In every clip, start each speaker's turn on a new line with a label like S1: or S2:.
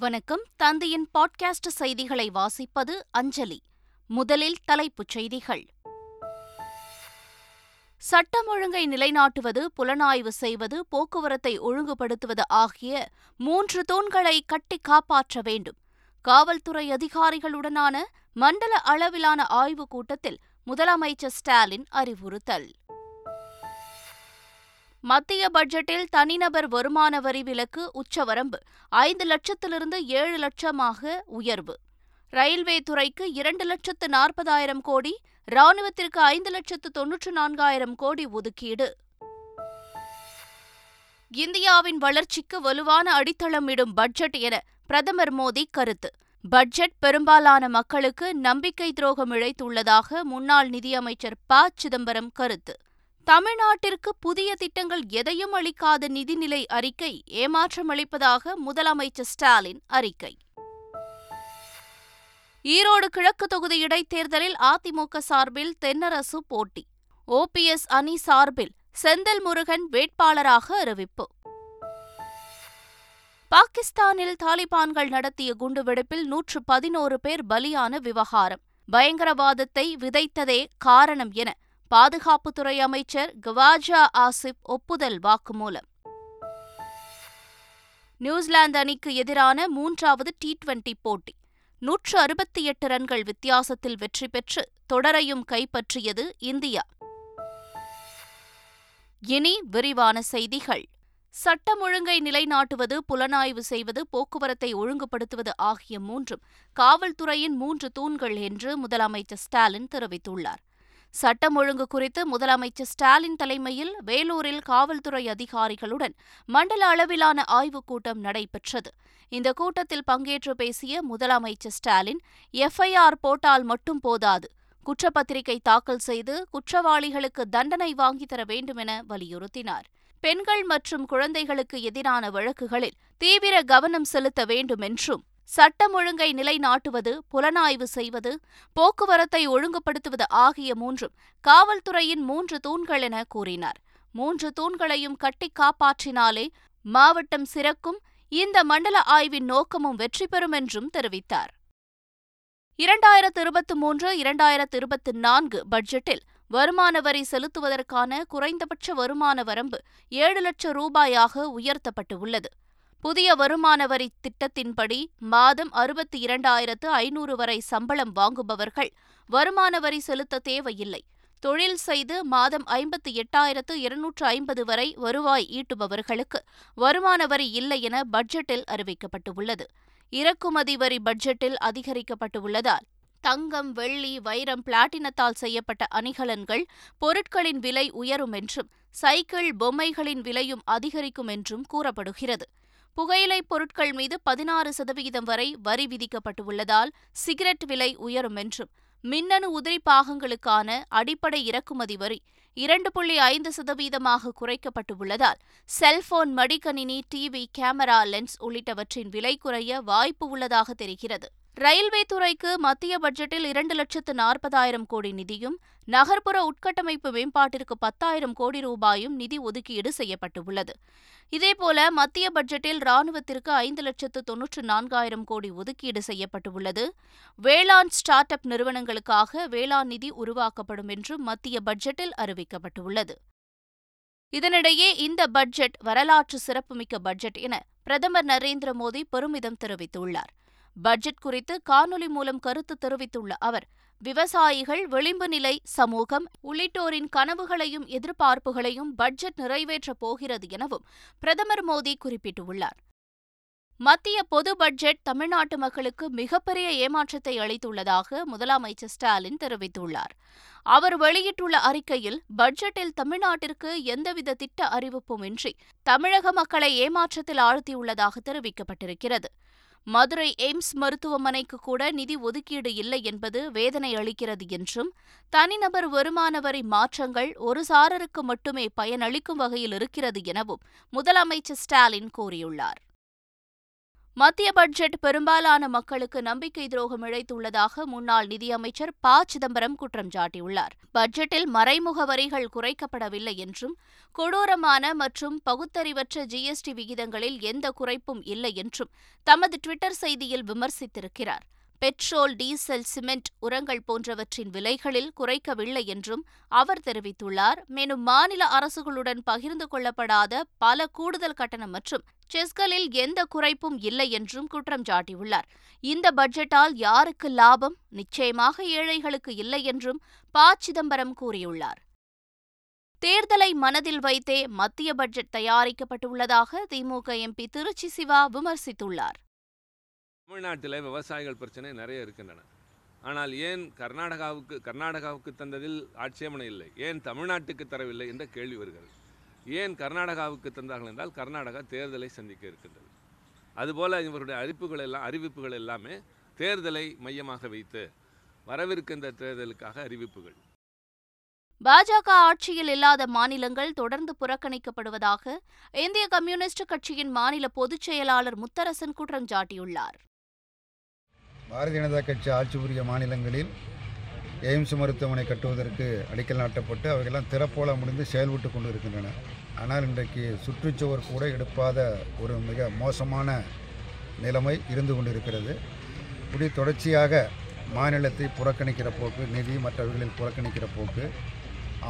S1: வணக்கம். தந்தையின் பாட்காஸ்ட் செய்திகளை வாசிப்பது அஞ்சலி. முதலில் தலைப்புச் செய்திகள். சட்டம் ஒழுங்கை நிலைநாட்டுவது புலனாய்வு செய்வது போக்குவரத்தை ஒழுங்குபடுத்துவது ஆகிய மூன்று தூண்களை கட்டி காப்பாற்ற வேண்டும். காவல்துறை அதிகாரிகளுடனான மண்டல அளவிலான ஆய்வுக் கூட்டத்தில் முதலமைச்சர் ஸ்டாலின் அறிவுறுத்தல். மத்திய பட்ஜெட்டில் தனிநபர் வருமான வரி விலக்கு உச்சவரம்பு ஐந்து லட்சத்திலிருந்து ஏழு லட்சமாக உயர்வு. ரயில்வே துறைக்கு இரண்டு லட்சத்து நாற்பதாயிரம் கோடி ராணுவத்திற்கு ஐந்து லட்சத்து தொன்னூற்று நான்காயிரம் கோடி ஒதுக்கீடு. இந்தியாவின் வளர்ச்சிக்கு வலுவான அடித்தளமிடும் பட்ஜெட் என பிரதமர் மோடி கருத்து. பட்ஜெட் பெரும்பாலான மக்களுக்கு நம்பிக்கை துரோகம் இழைத்துள்ளதாக முன்னாள் நிதியமைச்சர் ப. சிதம்பரம் கருத்து. தமிழ்நாட்டிற்கு புதிய திட்டங்கள் எதையும் அளிக்காத நிதிநிலை அறிக்கை ஏமாற்றமளிப்பதாக முதலமைச்சர் ஸ்டாலின் அறிக்கை. ஈரோடு கிழக்கு தொகுதி இடைத்தேர்தலில் அதிமுக சார்பில் தென்னரசு போட்டி. ஓபிஎஸ் அணி சார்பில் செந்தில் முருகன் வேட்பாளராக அறிவிப்பு. பாகிஸ்தானில் தாலிபான்கள் நடத்திய குண்டுவெடிப்பில் நூற்று பதினோரு பேர் பலியான விவகாரம். பயங்கரவாதத்தை விதைத்ததே காரணம் என பாதுகாப்புத்துறை அமைச்சர் கவாஜா ஆசிப் ஒப்புதல் வாக்குமூலம். நியூசிலாந்து அணிக்கு எதிரான மூன்றாவது டி டுவெண்டி போட்டி. நூற்று அறுபத்தி எட்டு ரன்கள் வித்தியாசத்தில் வெற்றி பெற்று தொடரையும் கைப்பற்றியது இந்தியா. இனி விரிவான செய்திகள். சட்டம் ஒழுங்கை நிலைநாட்டுவது புலனாய்வு செய்வது போக்குவரத்தை ஒழுங்குபடுத்துவது ஆகிய மூன்றும் காவல்துறையின் மூன்று தூண்கள் என்று முதலமைச்சர் ஸ்டாலின் தெரிவித்துள்ளார். சட்டம் ஒழுங்கு குறித்து முதலமைச்சர் ஸ்டாலின் தலைமையில் வேலூரில் காவல்துறை அதிகாரிகளுடன் மண்டல அளவிலான ஆய்வுக் கூட்டம் நடைபெற்றது. இந்த கூட்டத்தில் பங்கேற்று பேசிய முதலமைச்சர் ஸ்டாலின் எஃப்ஐஆர் போட்டால் மட்டும் போதாது. குற்றப்பத்திரிகை தாக்கல் செய்து குற்றவாளிகளுக்கு தண்டனை வாங்கித் தர வேண்டும் என வலியுறுத்தினார். பெண்கள் மற்றும் குழந்தைகளுக்கு எதிரான வழக்குகளில் தீவிர கவனம் செலுத்த வேண்டும் என்றும் சட்டம் ஒழுங்கை நிலைநாட்டுவது புலனாய்வு செய்வது போக்குவரத்தை ஒழுங்குபடுத்துவது ஆகிய மூன்றும் காவல்துறையின் மூன்று தூண்கள் என கூறினார். மூன்று தூண்களையும் கட்டி காப்பாற்றினாலே மாவட்டம் சிறக்கும் இந்த மண்டல ஆய்வின் நோக்கமும் வெற்றி பெறும் என்றும் தெரிவித்தார். இரண்டாயிரத்து இருபத்தி மூன்று இரண்டாயிரத்து இருபத்தி நான்கு பட்ஜெட்டில் வருமான வரி செலுத்துவதற்கான குறைந்தபட்ச வருமான வரம்பு ஏழு லட்சம் ரூபாயாக உயர்த்தப்பட்டுள்ளது. புதிய வருமான வரி திட்டத்தின்படி மாதம் அறுபத்தி இரண்டாயிரத்து ஐநூறு வரை சம்பளம் வாங்குபவர்கள் வருமான வரி செலுத்த தேவையில்லை. தொழில் செய்து மாதம் ஐம்பத்தி எட்டாயிரத்து இருநூற்று ஐம்பது வரை வருவாய் ஈட்டுபவர்களுக்கு வருமான வரி இல்லை என பட்ஜெட்டில் அறிவிக்கப்பட்டுள்ளது. இறக்குமதி வரி பட்ஜெட்டில் அதிகரிக்கப்பட்டுள்ளதால் தங்கம் வெள்ளி வைரம் பிளாட்டினத்தால் செய்யப்பட்ட அணிகலன்கள் பொருட்களின் விலை உயரும் என்றும் சைக்கிள் பொம்மைகளின் விலையும் அதிகரிக்கும் என்றும் கூறப்படுகிறது. புகையிலைப் பொருட்கள் மீது பதினாறு சதவிகிதம் வரை வரி விதிக்கப்பட்டுள்ளதால் சிகரெட் விலை உயரும் என்றும் மின்னணு உதிரி பாகங்களுக்கான அடிப்படை இறக்குமதி வரி இரண்டு புள்ளி ஐந்து சதவீதமாக குறைக்கப்பட்டுள்ளதால் செல்போன் மடிக்கணினி டிவி கேமரா லென்ஸ் உள்ளிட்டவற்றின் விலை குறைய வாய்ப்பு உள்ளதாக தெரிகிறது. ரயில்வே துறைக்கு மத்திய பட்ஜெட்டில் இரண்டு லட்சத்து நாற்பதாயிரம் கோடி நிதியும் நகர்ப்புற உட்கட்டமைப்பு மேம்பாட்டிற்கு பத்தாயிரம் கோடி ரூபாயும் நிதி ஒதுக்கீடு செய்யப்பட்டுள்ளது. இதேபோல மத்திய பட்ஜெட்டில் ராணுவத்திற்கு ஐந்து லட்சத்து தொன்னூற்று நான்காயிரம் கோடி ஒதுக்கீடு செய்யப்பட்டுள்ளது. வேளாண் ஸ்டார்ட் அப் நிறுவனங்களுக்காக வேளாண் நிதி உருவாக்கப்படும் என்று மத்திய பட்ஜெட்டில் அறிவிக்கப்பட்டுள்ளது. இதனிடையே இந்த பட்ஜெட் வரலாற்று சிறப்புமிக்க பட்ஜெட் என பிரதமர் நரேந்திர மோடி பெருமிதம் தெரிவித்துள்ளார். பட்ஜெட் குறித்து காணொலி மூலம் கருத்து தெரிவித்துள்ள அவர் விவசாயிகள் விளிம்பு நிலை சமூகம் உள்ளிட்டோரின் கனவுகளையும் எதிர்பார்ப்புகளையும் பட்ஜெட் நிறைவேற்றப் போகிறது எனவும் பிரதமர் மோடி குறிப்பிட்டுள்ளார். மத்திய பொது பட்ஜெட் தமிழ்நாட்டு மக்களுக்கு மிகப்பெரிய ஏமாற்றத்தை அளித்துள்ளதாக முதலமைச்சர் ஸ்டாலின் தெரிவித்துள்ளார். அவர் வெளியிட்டுள்ள அறிக்கையில் பட்ஜெட்டில் தமிழ்நாட்டிற்கு எந்தவித திட்ட அறிவிப்புமின்றி தமிழக மக்களை ஏமாற்றத்தில் ஆழ்த்தியுள்ளதாக தெரிவிக்கப்பட்டிருக்கிறது. மதுரை எய்ம்ஸ் மருத்துவமனைக்கு கூட நிதி ஒதுக்கீடு இல்லை என்பது வேதனை அளிக்கிறது என்றும் தனிநபர் வருமான வரி மாற்றங்கள் ஒரு சாரருக்கு மட்டுமே பயனளிக்கும் வகையில் இருக்கிறது எனவும் முதலமைச்சர் ஸ்டாலின் கூறியுள்ளார். மத்திய பட்ஜெட் பெரும்பாலான மக்களுக்கு நம்பிக்கை துரோகம் இழைத்துள்ளதாக முன்னாள் நிதியமைச்சர் ப. சிதம்பரம் குற்றம் சாட்டியுள்ளார். பட்ஜெட்டில் மறைமுக வரிகள் குறைக்கப்படவில்லை என்றும் கொடூரமான மற்றும் பகுத்தறிவற்ற ஜிஎஸ்டி விகிதங்களில் எந்த குறைப்பும் இல்லை என்றும் தமது டுவிட்டர் செய்தியில் விமர்சித்திருக்கிறார். பெட்ரோல் டீசல் சிமெண்ட் உரங்கள் போன்றவற்றின் விலைகளில் குறைக்கவில்லை என்றும் அவர் தெரிவித்துள்ளார். மேலும் மாநில அரசுகளுடன் பகிர்ந்து கொள்ளப்படாத பல கூடுதல் கட்டணம் மற்றும் செஸ்களில் எந்த குறைப்பும் இல்லை என்றும் குற்றம் சாட்டியுள்ளார். இந்த பட்ஜெட்டால் யாருக்கு லாபம்? நிச்சயமாக ஏழைகளுக்கு இல்லை என்றும் ப. சிதம்பரம் கூறியுள்ளார். தேர்தலை மனதில் வைத்தே மத்திய பட்ஜெட் தயாரிக்கப்பட்டுள்ளதாக திமுக எம்பி திருச்சி சிவா விமர்சித்துள்ளார்.
S2: தமிழ்நாட்டில் விவசாயிகள் பிரச்சனை நிறைய இருக்கின்றன. ஆனால் ஏன் கர்நாடகாவுக்கு கர்நாடகாவுக்கு தந்ததில் ஆட்சேபனை இல்லை? ஏன் தமிழ்நாட்டுக்கு தரவில்லை என்ற கேள்வி வருகிறது. ஏன் கர்நாடகாவுக்கு தந்தார்கள் என்றால் கர்நாடகா தேர்தலை சந்திக்க இருக்கின்றது. அதுபோல் இவருடைய அறிவிப்புகள் எல்லாம் அறிவிப்புகள் எல்லாமே தேர்தலை மையமாக வைத்து வரவிருக்கின்ற தேர்தலுக்காக அறிவிப்புகள்.
S1: பாஜக ஆட்சியில் இல்லாத மாநிலங்கள் தொடர்ந்து புறக்கணிக்கப்படுவதாக இந்திய கம்யூனிஸ்ட் கட்சியின் மாநில பொதுச் செயலாளர் முத்தரசன் குற்றம் சாட்டியுள்ளார்.
S3: பாரதிய ஜனதா கட்சி ஆட்சி புரிய மாநிலங்களில் எய்ம்ஸ் மருத்துவமனை கட்டுவதற்கு அடிக்கல் நாட்டப்பட்டு அவைகள்லாம் திறப்போல முடிந்து செயல்பட்டு கொண்டு இருக்கின்றன ஆனால் இன்றைக்கு சுற்றுச்சுவர் கூட எடுப்பாத ஒரு மிக மோசமான நிலைமை இருந்து கொண்டிருக்கிறது. இப்படி தொடர்ச்சியாக மாநிலத்தை புறக்கணிக்கிற போக்கு நிதி மற்றவர்களில் புறக்கணிக்கிற போக்கு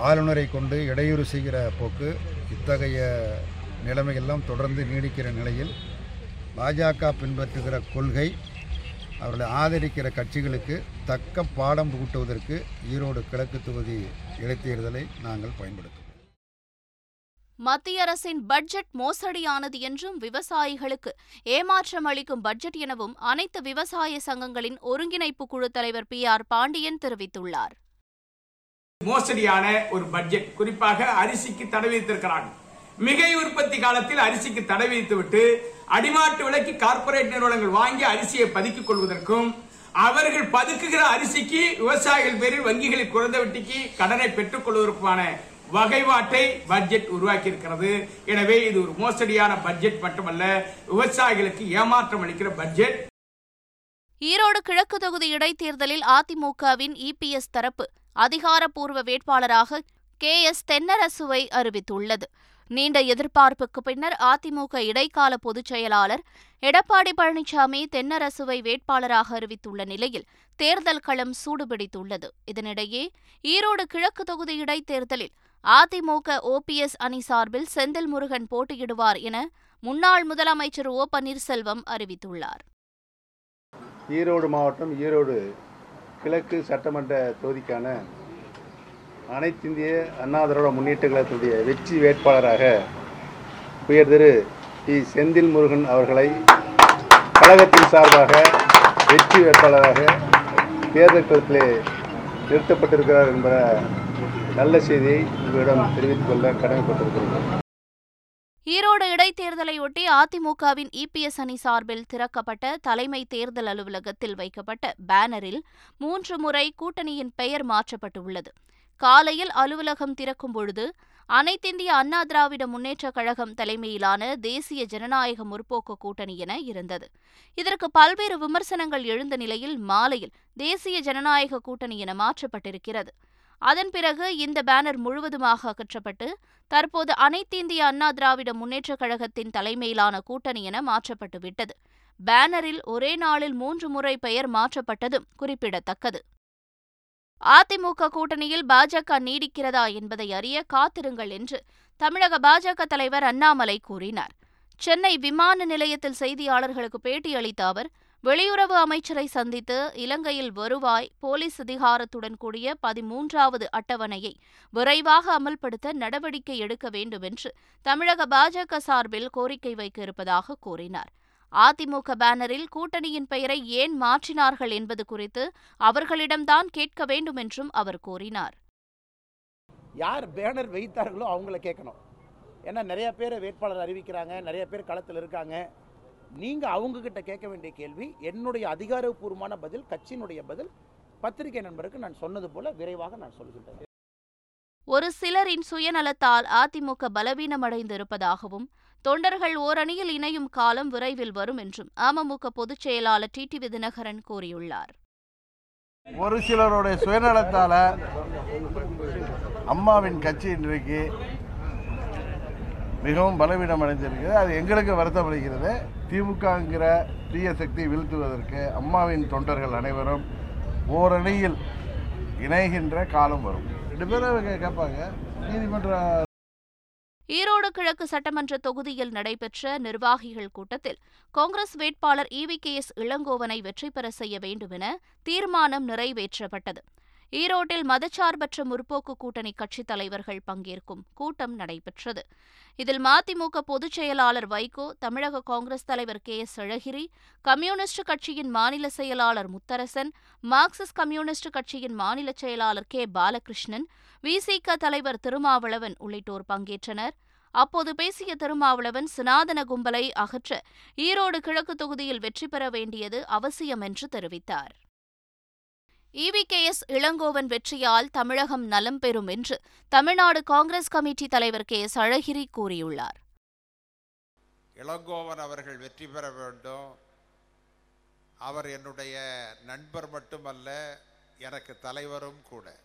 S3: ஆளுநரை கொண்டு இடையூறு செய்கிற போக்கு இத்தகைய நிலைமையெல்லாம் தொடர்ந்து நீடிக்கிற நிலையில் பாஜக பின்பற்றுகிற கொள்கை அவர்களை ஆதரிக்கிற கட்சிகளுக்கு தக்க பாடம் புகுட்டுவதற்கு ஈரோடு கிழக்கு தொகுதி இடைத்தேர்தலை நாங்கள் பயன்படுத்துவோம்.
S1: மத்திய அரசின் பட்ஜெட் மோசடியானது என்றும் விவசாயிகளுக்கு ஏமாற்றம் அளிக்கும் பட்ஜெட் எனவும் அனைத்து விவசாய சங்கங்களின் ஒருங்கிணைப்பு குழு தலைவர் பி ஆர் பாண்டியன் தெரிவித்துள்ளார்.
S4: மோசடியான ஒரு பட்ஜெட். குறிப்பாக அரிசிக்கு தடை விதித்திருக்கிறார்கள். மிகை உற்பத்தி காலத்தில் அரிசிக்கு தடை விதித்துவிட்டு அடிமாட்டு விலைக்கு கார்ப்பரேட் நிறுவனங்கள் வாங்கி அரிசியை பதுக்கிக் கொள்வதற்கும் அவர்கள் பதுக்குகிற அரிசிக்கு விவசாயிகள் பேரில் வங்கிகளில் குறைந்த வட்டிக்கு கடனை பெற்றுக் கொள்வதற்குமான வகைவாட்டை பட்ஜெட் உருவாக்கி இருக்கிறது எனவே இது ஒரு மோசடியான பட்ஜெட் மட்டுமல்ல விவசாயிகளுக்கு ஏமாற்றம் அளிக்கிற பட்ஜெட்
S1: ஈரோடு கிழக்கு தொகுதி இடைத்தேர்தலில் அதிமுகவின் இபிஎஸ் தரப்பு அதிகாரப்பூர்வ வேட்பாளராக கே எஸ் தென்னரசுவை அறிவித்துள்ளது. நீண்ட எதிர்பார்ப்புக்கு பின்னர் அதிமுக இடைக்கால பொதுச் செயலாளர் எடப்பாடி பழனிசாமி தென்னரசுவை வேட்பாளராக அறிவித்துள்ள நிலையில் தேர்தல் களம் சூடுபிடித்துள்ளது. இதனிடையே ஈரோடு கிழக்கு தொகுதி இடைத்தேர்தலில் அதிமுக ஓபிஎஸ் அணி சார்பில் செந்தில் முருகன் போட்டியிடுவார் என முன்னாள் முதலமைச்சர் ஓ பன்னீர்செல்வம் அறிவித்துள்ளார்.
S5: ஈரோடு மாவட்டம் ஈரோடு கிழக்கு சட்டமன்ற தொகுதிக்கான அனைத்திந்திய அண்ணா திராவிட முன்னேற்ற கழகத்துடைய வெற்றி வேட்பாளராக உயர் திரு டி. செந்தில் முருகன் அவர்களை கழகத்தின் சார்பாக வெற்றி வேட்பாளராக தேர்தல் களத்திலே நிறுத்தப்பட்டிருக்கிறார் என்ற நல்ல செய்தியை உங்களிடம் தெரிவித்துக் கொள்ள கடமைப்பட்டிருக்கிறோம்.
S1: ஈரோடு இடைத்தேர்தலையொட்டி அதிமுகவின் இபிஎஸ் அணி சார்பில் திறக்கப்பட்ட தலைமை தேர்தல் அலுவலகத்தில் வைக்கப்பட்ட பேனரில் மூன்று முறை கூட்டணியின் பெயர் மாற்றப்பட்டுள்ளது. காலையில் அலுவலகம் திறக்கும் பொழுது அனைத்திந்திய அண்ணா திராவிட முன்னேற்றக் கழகம் தலைமையிலான தேசிய ஜனநாயக முற்போக்கு கூட்டணி என இருந்தது. இதற்கு பல்வேறு விமர்சனங்கள் எழுந்த நிலையில் மாலையில் தேசிய ஜனநாயக கூட்டணி என மாற்றப்பட்டிருக்கிறது. அதன் பிறகு இந்த பேனர் முழுவதுமாக அகற்றப்பட்டு தற்போது அனைத்திந்திய அண்ணா திராவிட முன்னேற்றக் கழகத்தின் தலைமையிலான கூட்டணி என மாற்றப்பட்டு விட்டது பேனரில் ஒரே நாளில் மூன்று முறை பெயர் மாற்றப்பட்டதும் குறிப்பிடத்தக்கது. அதிமுக கூட்டணியில் பாஜக நீடிக்கிறதா என்பதை அறிய காத்திருங்கள் என்று தமிழக பாஜக தலைவர் அண்ணாமலை கூறினார். சென்னை விமான நிலையத்தில் செய்தியாளர்களுக்கு பேட்டியளித்த அவர் வெளியுறவு அமைச்சரை சந்தித்து இலங்கையில் வருவாய் போலீஸ் அதிகாரத்துடன் கூடிய பதிமூன்றாவது அட்டவணையை விரைவாக அமல்படுத்த நடவடிக்கை எடுக்க வேண்டும் என்று தமிழக பாஜக சார்பில் கோரிக்கை வைக்க இருப்பதாக கூறினார். அதிமுக பேனரில் கூட்டணியின் பெயரை ஏன் மாற்றினார்கள் என்பது குறித்து அவர்களிடம்தான் கேட்க வேண்டும் என்றும் அவர் கூறினார்.
S6: யார் பேனர் வைத்தார்களோ அவங்கள கேட்கணும். ஏன்னா நிறைய பேர் வேட்பாளர் அறிவிக்கிறாங்க நிறைய பேர் களத்தில் இருக்காங்க. நீங்க அவங்க கிட்ட கேட்க வேண்டிய கேள்வி என்னுடைய அதிகாரப்பூர்வமான பதில் கட்சியினுடைய பதில் பத்திரிகை நண்பருக்கு நான் சொன்னது போல விரைவாக நான் சொல்கின்றேன்.
S1: ஒரு சிலரின் சுயநலத்தால் அதிமுக பலவீனமடைந்து இருப்பதாகவும் தொண்டர்கள் ஓரணியில் இணையும் காலம் விரைவில் வரும் என்றும் அமமுக பொதுச் செயலாளர் டிடிவி தினகரன் கூறியுள்ளார்.
S7: ஒரு சிலருடைய சுயநலத்தால அம்மாவின் கட்சி இன்றைக்கு மிகவும் பலவீனம் அடைந்திருக்கிறது. அது எங்களுக்கு வருத்தம் அளிக்கிறது திமுகங்கிற தீய சக்தி வீழ்த்துவதற்கு அம்மாவின் தொண்டர்கள் அனைவரும் ஓரணியில் இணைகின்ற காலம் வரும். ரெண்டு பேரும் கேட்பாங்க. நீதிமன்ற
S1: ஈரோடு கிழக்கு சட்டமன்ற தொகுதியில் நடைபெற்ற நிர்வாகிகள் கூட்டத்தில் காங்கிரஸ் வேட்பாளர் இவி கே எஸ் இளங்கோவனை வெற்றி பெற செய்ய வேண்டுமென தீர்மானம் நிறைவேற்றப்பட்டது. ஈரோட்டில் மதச்சார்பற்ற முற்போக்கு கூட்டணி கட்சித் தலைவர்கள் பங்கேற்கும் கூட்டம் நடைபெற்றது. இதில் மதிமுக பொதுச் செயலாளர் வைகோ தமிழக காங்கிரஸ் தலைவர் கே எஸ் அழகிரி கம்யூனிஸ்ட் கட்சியின் மாநில செயலாளர் முத்தரசன் மார்க்சிஸ்ட் கம்யூனிஸ்ட் கட்சியின் மாநில செயலாளர் கே. பாலகிருஷ்ணன் விசிக தலைவர் திருமாவளவன் உள்ளிட்டோர் பங்கேற்றனர். அப்போது பேசிய திருமாவளவன் சினாதன கும்பலை அகற்ற ஈரோடு கிழக்கு தொகுதியில் வெற்றி பெற வேண்டியது அவசியம் என்று தெரிவித்தார். இவிகேஎஸ் இளங்கோவன் வெற்றியால் தமிழகம் நலம் பெறும் என்று தமிழ்நாடு காங்கிரஸ் கமிட்டி தலைவர் கே. எஸ் அழகிரி கூறியுள்ளார்.
S8: இளங்கோவன் அவர்கள் வெற்றி பெற வேண்டும். அவர் என்னுடைய நண்பர் மட்டுமல்ல எனக்கு தலைவரும் கூட.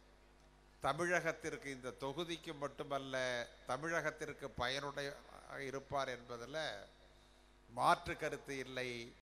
S8: தமிழகத்திற்கு இந்த தொகுதிக்கு மட்டுமல்ல தமிழகத்திற்கு பயனுடைய இருப்பார் என்பதில் மாற்று கருத்து இல்லை.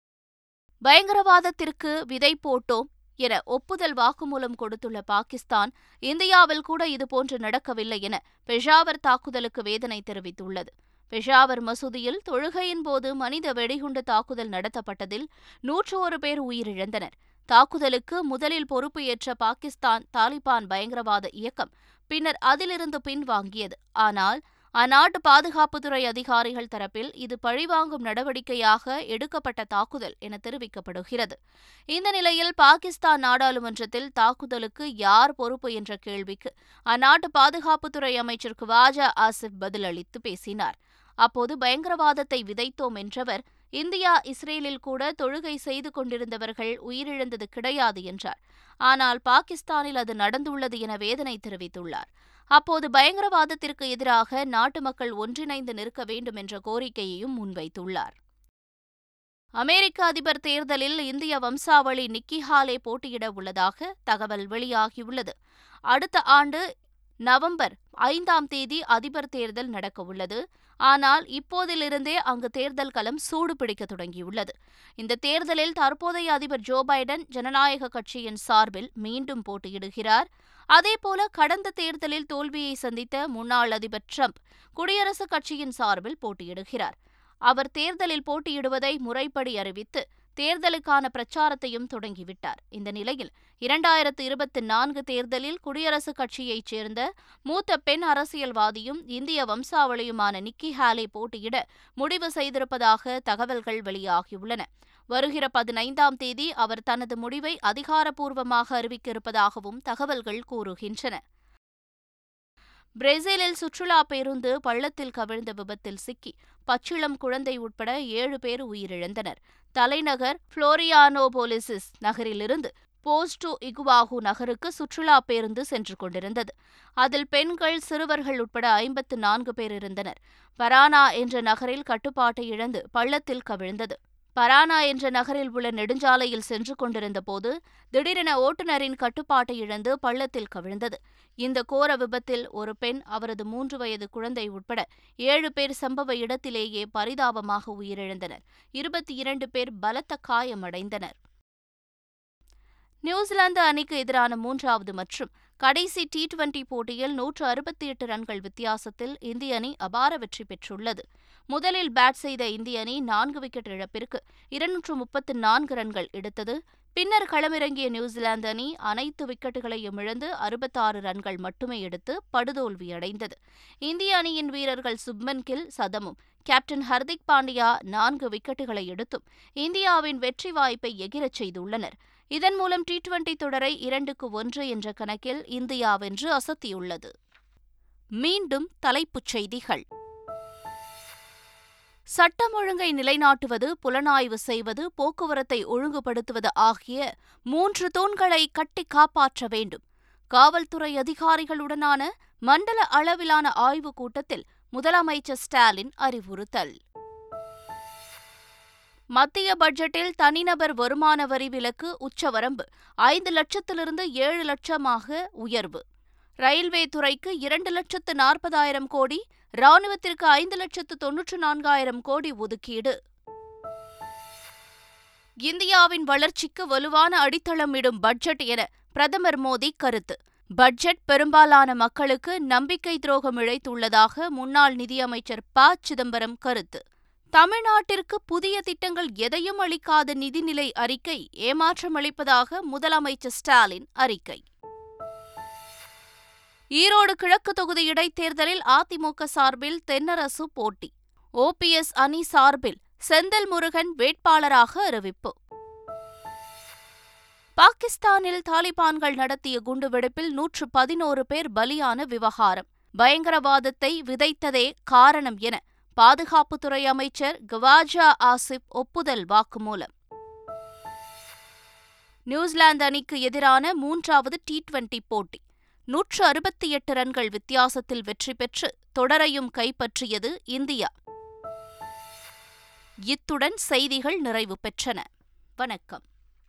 S1: பயங்கரவாதத்திற்கு விதை போட்டோம் என ஒப்புதல் வாக்குமூலம் கொடுத்துள்ள பாகிஸ்தான் இந்தியாவில் கூட இதுபோன்று நடக்கவில்லை என பெஷாவர் தாக்குதலுக்கு வேதனை தெரிவித்துள்ளது. பெஷாவர் மசூதியில் தொழுகையின் போது மனித வெடிகுண்டு தாக்குதல் நடத்தப்பட்டதில் நூற்று ஒரு பேர் உயிரிழந்தனர். தாக்குதலுக்கு முதலில் பொறுப்பு ஏற்ற பாகிஸ்தான் தாலிபான் பயங்கரவாத இயக்கம் பின்னர் அதிலிருந்து பின்வாங்கியது. ஆனால் அந்நாட்டு பாதுகாப்புத்துறை அதிகாரிகள் தரப்பில் இது பழிவாங்கும் நடவடிக்கையாக எடுக்கப்பட்ட தாக்குதல் என தெரிவிக்கப்படுகிறது. இந்த நிலையில் பாகிஸ்தான் நாடாளுமன்றத்தில் தாக்குதலுக்கு யார் பொறுப்பு என்ற கேள்விக்கு அந்நாட்டு பாதுகாப்புத்துறை அமைச்சர் குவாஜா ஆசிப் பதிலளித்து பேசினார். அப்போது பயங்கரவாதத்தை விதைத்தோம் என்றவர் இந்தியா இஸ்ரேலில் கூட தொழுகை செய்து கொண்டிருந்தவர்கள் உயிரிழந்தது கிடையாது என்றார். ஆனால் பாகிஸ்தானில் அது நடந்துள்ளது என வேதனை தெரிவித்துள்ளார். அப்போது பயங்கரவாதத்திற்கு எதிராக நாட்டு மக்கள் ஒன்றிணைந்து நிற்க வேண்டும் என்ற கோரிக்கையையும் முன்வைத்துள்ளார். அமெரிக்க அதிபர் தேர்தலில் இந்திய வம்சாவளி நிக்கி ஹாலே போட்டியிட உள்ளதாக தகவல் வெளியாகியுள்ளது. அடுத்த ஆண்டு நவம்பர் ஐந்தாம் தேதி அதிபர் தேர்தல் நடக்கவுள்ளது ஆனால் இப்போதிலிருந்தே அங்கு தேர்தல் களம் சூடு பிடிக்க தொடங்கியுள்ளது. இந்த தேர்தலில் தற்போதைய அதிபர் ஜோ பைடன் ஜனநாயக கட்சியின் சார்பில் மீண்டும் போட்டியிடுகிறார். அதேபோல கடந்த தேர்தலில் தோல்வியை சந்தித்த முன்னாள் அதிபர் ட்ரம்ப் குடியரசுக் கட்சியின் சார்பில் போட்டியிடுகிறார். அவர் தேர்தலில் போட்டியிடுவதை முறைப்படி அறிவித்து தேர்தலுக்கான பிரச்சாரத்தையும் தொடங்கிவிட்டார். இந்த நிலையில் இரண்டாயிரத்து இருபத்தி நான்கு தேர்தலில் குடியரசுக் கட்சியைச் சேர்ந்த மூத்த பெண் அரசியல்வாதியும் இந்திய வம்சாவளியுமான நிக்கி ஹாலே போட்டியிட முடிவு செய்திருப்பதாக தகவல்கள் வெளியாகியுள்ளன. வருகிற பதினைந்தாம் தேதி அவர் தனது முடிவை அதிகாரப்பூர்வமாக அறிவிக்க இருப்பதாகவும் தகவல்கள் கூறுகின்றன. பிரேசிலில் சுற்றுலா பேருந்து பள்ளத்தில் கவிழ்ந்த விபத்தில் சிக்கி. பச்சிளம் குழந்தை உட்பட ஏழு பேர் உயிரிழந்தனர். தலைநகர் புளோரியானோபோலிசிஸ் நகரிலிருந்து போஸ்டு இகுவாகு நகருக்கு சுற்றுலா பேருந்து சென்று கொண்டிருந்தது. அதில் பெண்கள் சிறுவர்கள் உட்பட ஐம்பத்து நான்கு பேர் இருந்தனர். பரானா என்ற நகரில் கட்டுப்பாட்டை இழந்து பள்ளத்தில் கவிழ்ந்தது. பரானா என்ற நகரில் உள்ள நெடுஞ்சாலையில் சென்று கொண்டிருந்த போது திடீரென ஓட்டுநரின் கட்டுப்பாட்டை இழந்து பள்ளத்தில் கவிழ்ந்தது. இந்த கோர விபத்தில் ஒரு பெண் அவரது மூன்று வயது குழந்தை உட்பட ஏழு பேர் சம்பவ இடத்திலேயே பரிதாபமாக உயிரிழந்தனர். இருபத்தி இரண்டு பேர் பலத்த காயமடைந்தனர். நியூசிலாந்து அணிக்கு எதிரான மூன்றாவது மற்றும் கடைசி டி டுவெண்டி போட்டியில் நூற்று அறுபத்தி எட்டு ரன்கள் வித்தியாசத்தில் இந்திய அணி அபார வெற்றி பெற்றுள்ளது. முதலில் பேட் செய்த இந்திய அணி நான்கு விக்கெட் இழப்பிற்கு இருநூற்று முப்பத்து நான்கு ரன்கள் எடுத்தது. பின்னர் களமிறங்கிய நியூசிலாந்து அணி அனைத்து விக்கெட்டுகளையும் இழந்து அறுபத்தாறு ரன்கள் மட்டுமே எடுத்து படுதோல்வியடைந்தது. இந்திய அணியின் வீரர்கள் சுப்மன் கில் சதமும் கேப்டன் ஹர்திக் பாண்டியா நான்கு விக்கெட்டுகளை எடுத்தும் இந்தியாவின் வெற்றி வாய்ப்பை எகிரச் செய்துள்ளனர். இதன் மூலம் டி டுவெண்டி தொடரை இரண்டுக்கு ஒன்று என்ற கணக்கில் இந்தியா வென்று அசத்தியுள்ளது. மீண்டும் தலைப்புச் செய்திகள். சட்டம் ஒழுங்கை நிலைநாட்டுவது புலனாய்வு செய்வது போக்குவரத்தை ஒழுங்குபடுத்துவது ஆகிய மூன்று தூண்களை கட்டி காப்பாற்ற வேண்டும். காவல்துறை அதிகாரிகளுடனான மண்டல அளவிலான ஆய்வுக் கூட்டத்தில் முதலமைச்சர் ஸ்டாலின் அறிவுறுத்தல். மத்திய பட்ஜெட்டில் தனிநபர் வருமான வரி விலக்கு உச்சவரம்பு ஐந்து லட்சத்திலிருந்து ஏழு லட்சமாக உயர்வு. ரயில்வே துறைக்கு இரண்டு லட்சத்து நாற்பதாயிரம் கோடி ராணுவத்திற்கு ஐந்து லட்சத்து தொன்னூற்று நான்காயிரம் கோடி ஒதுக்கீடு. இந்தியாவின் வளர்ச்சிக்கு வலுவான அடித்தளமிடும் பட்ஜெட் என பிரதமர் மோடி கருத்து. பட்ஜெட் பெரும்பாலான மக்களுக்கு நம்பிக்கை துரோகம் இழைத்துள்ளதாக முன்னாள் நிதியமைச்சர் ப. சிதம்பரம் கருத்து. தமிழ்நாட்டிற்கு புதிய திட்டங்கள் எதையும் அளிக்காத நிதிநிலை அறிக்கை ஏமாற்றமளிப்பதாக முதலமைச்சர் ஸ்டாலின் அறிக்கை. ஈரோடு கிழக்கு தொகுதி இடைத்தேர்தலில் அதிமுக சார்பில் தென்னரசு போட்டி. ஓபிஎஸ் அணி சார்பில் செந்தில் முருகன் வேட்பாளராக அறிவிப்பு. பாகிஸ்தானில் தாலிபான்கள் நடத்திய குண்டுவெடிப்பில் நூற்று பதினோரு பேர் பலியான விவகாரம். பயங்கரவாதத்தை விதைத்ததே காரணம் என பாதுகாப்புத்துறை அமைச்சர் கவாஜா ஆசிப் ஒப்புதல் வாக்குமூலம். நியூசிலாந்து அணிக்கு எதிரான மூன்றாவது டி டுவெண்டி போட்டி. நூற்று அறுபத்தி எட்டு ரன்கள் வித்தியாசத்தில் வெற்றி பெற்று தொடரையும் கைப்பற்றியது இந்தியா. இத்துடன் செய்திகள் நிறைவு பெற்றன. வணக்கம்.